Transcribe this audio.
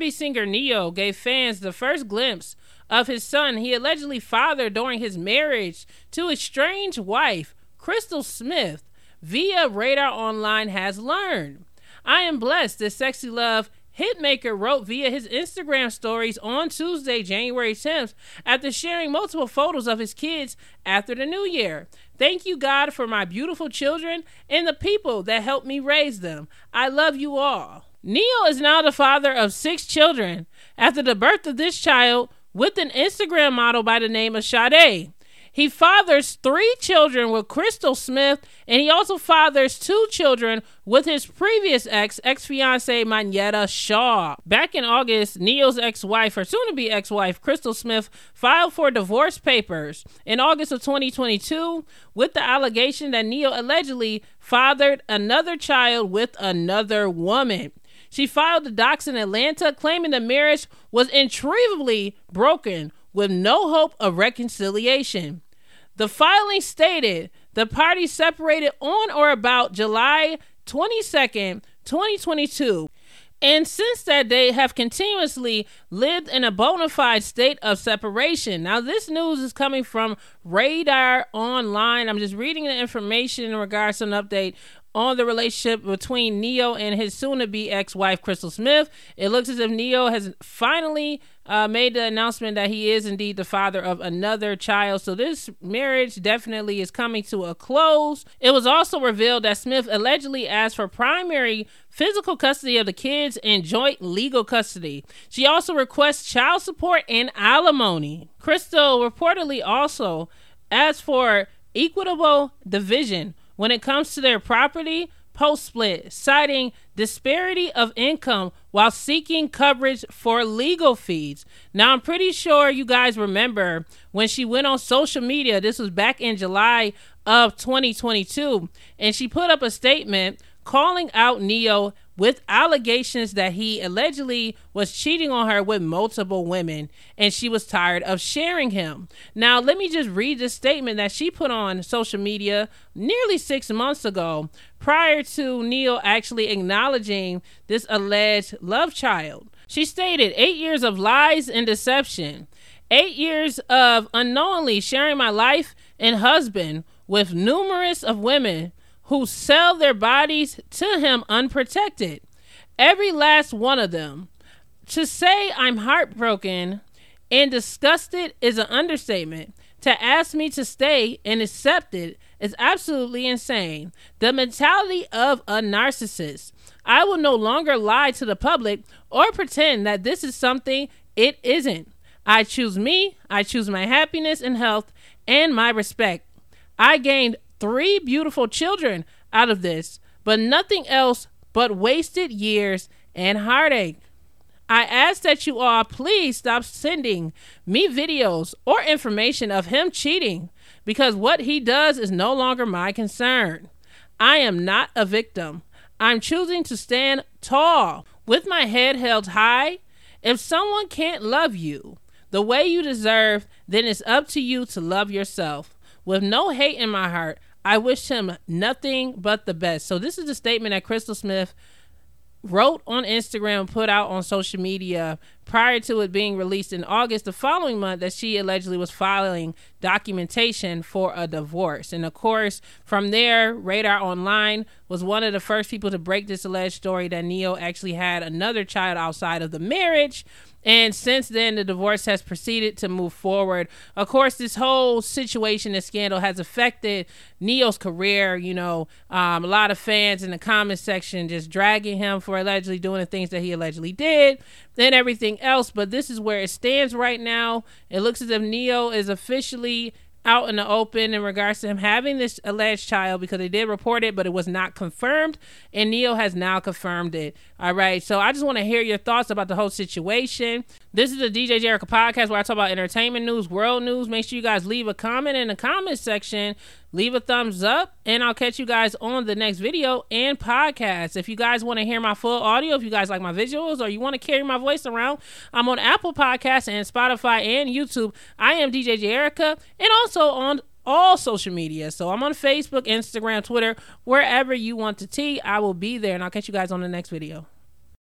R&B singer Ne-Yo gave fans the first glimpse of his son he allegedly fathered during his marriage to his strange wife, Crystal Smith, via Radar Online has learned. I am blessed that Sexy Love Hitmaker wrote via his Instagram stories on Tuesday, January 10th, after sharing multiple photos of his kids after the new year. Thank you, God, for my beautiful children and the people that helped me raise them. I love you all. Ne-Yo is now the father of six children after the birth of this child with an Instagram model by the name of Sade. He fathers three children with Crystal Smith, and he also fathers two children with his previous ex, ex fiancee Monyetta Shaw. Back in August, Ne-Yo's ex wife, or soon to be ex wife, Crystal Smith, filed for divorce papers in August of 2022 with the allegation that Ne-Yo allegedly fathered another child with another woman. She filed the docs in Atlanta, claiming the marriage was irretrievably broken with no hope of reconciliation. The filing stated the parties separated on or about July 22nd, 2022, and since that day have continuously lived in a bona fide state of separation. Now, this news is coming from Radar Online. I'm just reading the information in regards to an update on the relationship between Ne-Yo and his soon to be ex wife, Crystal Smith. It looks as if Ne-Yo has finally uh, made the announcement that he is indeed the father of another child. So this marriage definitely is coming to a close. It was also revealed that Smith allegedly asked for primary physical custody of the kids and joint legal custody. She also requests child support and alimony. Crystal reportedly also asked for equitable division when it comes to their property post split, citing disparity of income while seeking coverage for legal fees. Now, I'm pretty sure you guys remember when she went on social media, this was back in July of 2022, and she put up a statement calling out Ne-Yo with allegations that he allegedly was cheating on her with multiple women and she was tired of sharing him. Now, let me just read this statement that she put on social media nearly six months ago prior to Ne-Yo actually acknowledging this alleged love child. She stated, Eight years of lies and deception, eight years of unknowingly sharing my life and husband with numerous of women who sell their bodies to him unprotected. Every last one of them. To say I'm heartbroken and disgusted is an understatement. To ask me to stay and accept it is absolutely insane. The mentality of a narcissist. I will no longer lie to the public or pretend that this is something it isn't. I choose me, I choose my happiness and health and my respect. I gained three beautiful children out of this, but nothing else but wasted years and heartache. I ask that you all please stop sending me videos or information of him cheating because what he does is no longer my concern. I am not a victim. I'm choosing to stand tall with my head held high. If someone can't love you the way you deserve, then it's up to you to love yourself. With no hate in my heart, I wish him nothing but the best. So this is a statement that Crystal Smith wrote on Instagram, put out on social media prior to it being released in August the following month that she allegedly was filing documentation for a divorce. And of course, from there, Radar Online was one of the first people to break this alleged story that Ne-Yo actually had another child outside of the marriage. And since then, the divorce has proceeded to move forward. Of course, this whole situation and scandal has affected Ne-Yo's career. You know, um, a lot of fans in the comment section just dragging him for allegedly doing the things that he allegedly did and everything else. But this is where it stands right now. It looks as if Ne-Yo is officially out in the open in regards to him having this alleged child because they did report it, but it was not confirmed. And Ne-Yo has now confirmed it. All right. So I just want to hear your thoughts about the whole situation. This is the DJ Jericho podcast where I talk about entertainment news, world news. Make sure you guys leave a comment in the comment section, leave a thumbs up, and I'll catch you guys on the next video and podcast. If you guys want to hear my full audio, if you guys like my visuals, or you want to carry my voice around, I'm on Apple Podcasts and Spotify and YouTube. I am DJ Jerica, and also on all social media. So I'm on Facebook, Instagram, Twitter, wherever you want to tea. I will be there, and I'll catch you guys on the next video.